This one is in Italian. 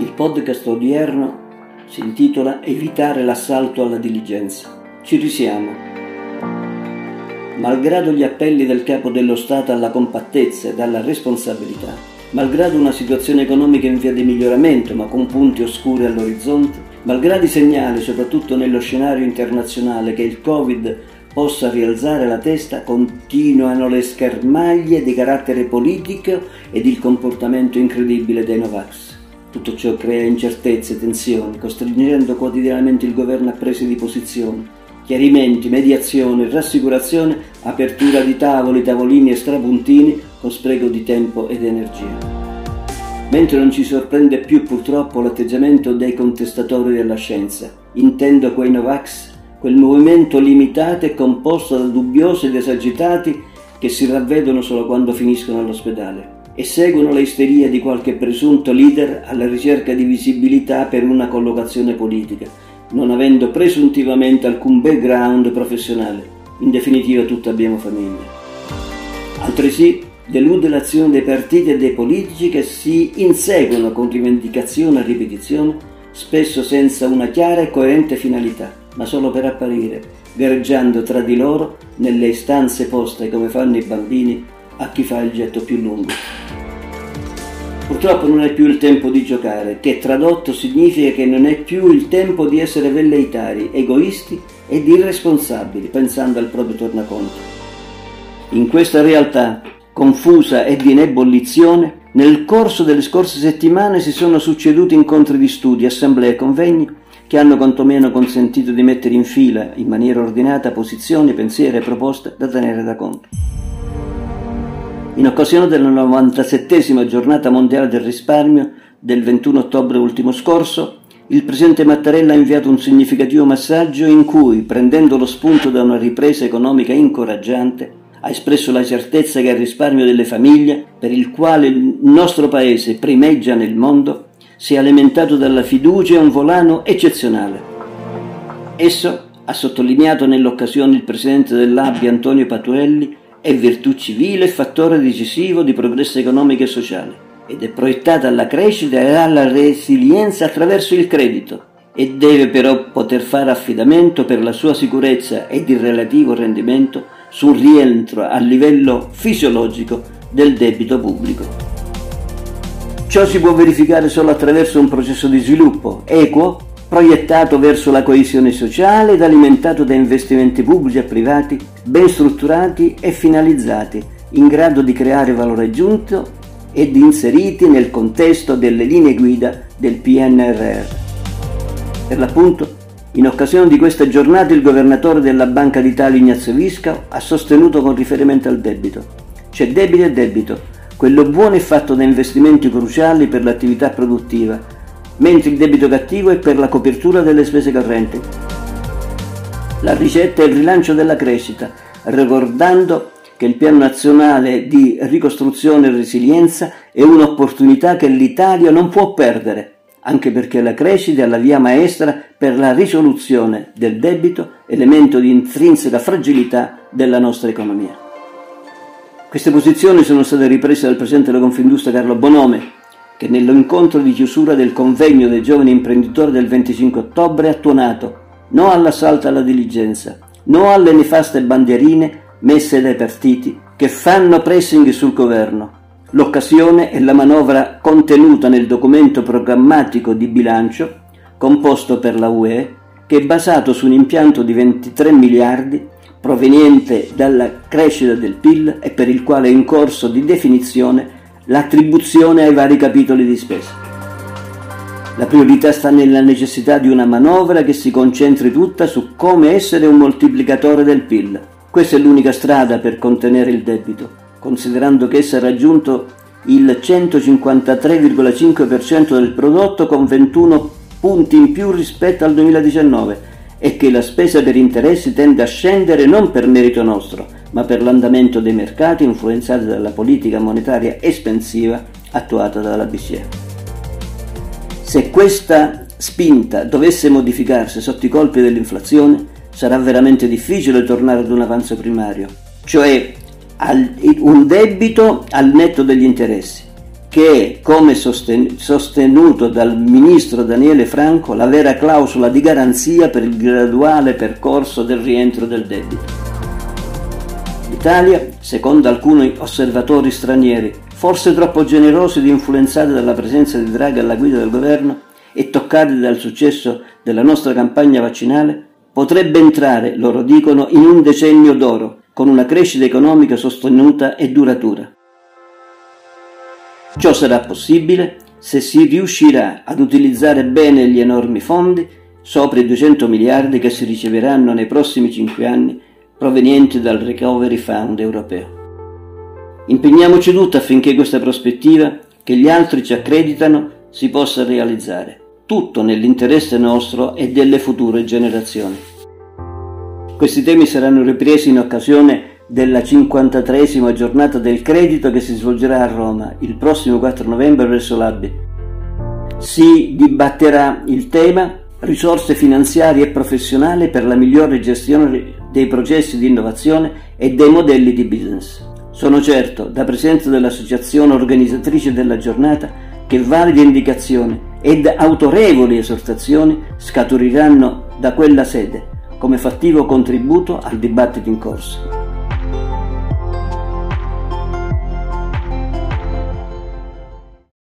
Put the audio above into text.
Il podcast odierno si intitola Evitare l'assalto alla diligenza. Ci risiamo. Malgrado gli appelli del capo dello Stato alla compattezza ed alla responsabilità, malgrado una situazione economica in via di miglioramento ma con punti oscuri all'orizzonte, malgrado i segnali, soprattutto nello scenario internazionale, che il Covid possa rialzare la testa, continuano le schermaglie di carattere politico ed il comportamento incredibile dei Novax. Tutto ciò crea incertezze e tensioni, costringendo quotidianamente il governo a prese di posizione, chiarimenti, mediazione, rassicurazione, apertura di tavoli, tavolini e strapuntini con spreco di tempo ed energia. Mentre non ci sorprende più purtroppo l'atteggiamento dei contestatori della scienza, intendo quei Novax, quel movimento limitato e composto da dubbiosi ed esagitati che si ravvedono solo quando finiscono all'ospedale e seguono le isterie di qualche presunto leader alla ricerca di visibilità per una collocazione politica, non avendo presuntivamente alcun background professionale. In definitiva tutti abbiamo famiglia. Altresì delude l'azione dei partiti e dei politici che si inseguono con rivendicazione e ripetizione, spesso senza una chiara e coerente finalità, ma solo per apparire, gareggiando tra di loro nelle istanze poste come fanno i bambini a chi fa il getto più lungo. Purtroppo non è più il tempo di giocare, che tradotto significa che non è più il tempo di essere velleitari, egoisti ed irresponsabili, pensando al proprio tornaconto. In questa realtà confusa ed in ebollizione, nel corso delle scorse settimane si sono succeduti incontri di studi, assemblee e convegni che hanno quantomeno consentito di mettere in fila, in maniera ordinata, posizioni, pensieri e proposte da tenere da conto. In occasione della 97 giornata mondiale del risparmio del 21 ottobre ultimo scorso, il presidente Mattarella ha inviato un significativo messaggio in cui, prendendo lo spunto da una ripresa economica incoraggiante, ha espresso la certezza che il risparmio delle famiglie, per il quale il nostro paese primeggia nel mondo, sia alimentato dalla fiducia e un volano eccezionale. Esso, ha sottolineato nell'occasione il presidente dell'ABI Antonio Patuelli, è virtù civile e fattore decisivo di progresso economico e sociale ed è proiettata alla crescita e alla resilienza attraverso il credito e deve però poter fare affidamento per la sua sicurezza ed il relativo rendimento sul rientro a livello fisiologico del debito pubblico. Ciò si può verificare solo attraverso un processo di sviluppo equo proiettato verso la coesione sociale ed alimentato da investimenti pubblici e privati ben strutturati e finalizzati, in grado di creare valore aggiunto ed inseriti nel contesto delle linee guida del PNRR. Per l'appunto, in occasione di questa giornata il governatore della Banca d'Italia Ignazio Visca ha sostenuto con riferimento al debito. C'è debito e debito, quello buono è fatto da investimenti cruciali per l'attività produttiva, mentre il debito cattivo è per la copertura delle spese correnti. La ricetta è il rilancio della crescita, ricordando che il Piano nazionale di ricostruzione e resilienza è un'opportunità che l'Italia non può perdere, anche perché la crescita è la via maestra per la risoluzione del debito, elemento di intrinseca fragilità della nostra economia. Queste posizioni sono state riprese dal Presidente della Confindustria Carlo Bonome, che nell'incontro di chiusura del convegno dei giovani imprenditori del 25 ottobre ha tuonato no all'assalto alla diligenza, no alle nefaste bandierine messe dai partiti che fanno pressing sul governo. L'occasione è la manovra contenuta nel documento programmatico di bilancio composto per la UE che è basato su un impianto di 23 miliardi proveniente dalla crescita del PIL e per il quale è in corso di definizione l'attribuzione ai vari capitoli di spesa. La priorità sta nella necessità di una manovra che si concentri tutta su come essere un moltiplicatore del PIL. Questa è l'unica strada per contenere il debito, considerando che esso ha raggiunto il 153,5% del prodotto con 21 punti in più rispetto al 2019 e che la spesa per interessi tende a scendere non per merito nostro, ma per l'andamento dei mercati influenzati dalla politica monetaria espansiva attuata dalla BCE. Se questa spinta dovesse modificarsi sotto i colpi dell'inflazione, sarà veramente difficile tornare ad un avanzo primario, cioè un debito al netto degli interessi, che come sostenuto dal ministro Daniele Franco, la vera clausola di garanzia per il graduale percorso del rientro del debito. L'Italia, secondo alcuni osservatori stranieri, forse troppo generosi ed influenzati dalla presenza di Draghi alla guida del governo e toccati dal successo della nostra campagna vaccinale, potrebbe entrare, loro dicono, in un decennio d'oro, con una crescita economica sostenuta e duratura. Ciò sarà possibile se si riuscirà ad utilizzare bene gli enormi fondi, sopra i 200 miliardi che si riceveranno nei prossimi 5 anni, provenienti dal Recovery Fund europeo. Impegniamoci tutti affinché questa prospettiva, che gli altri ci accreditano, si possa realizzare, tutto nell'interesse nostro e delle future generazioni. Questi temi saranno ripresi in occasione della 53esima giornata del credito che si svolgerà a Roma il prossimo 4 novembre verso l'Abi. Si dibatterà il tema risorse finanziarie e professionali per la migliore gestione dei processi di innovazione e dei modelli di business. Sono certo, da presenza dell'associazione organizzatrice della giornata, che valide indicazioni ed autorevoli esortazioni scaturiranno da quella sede come fattivo contributo al dibattito in corso.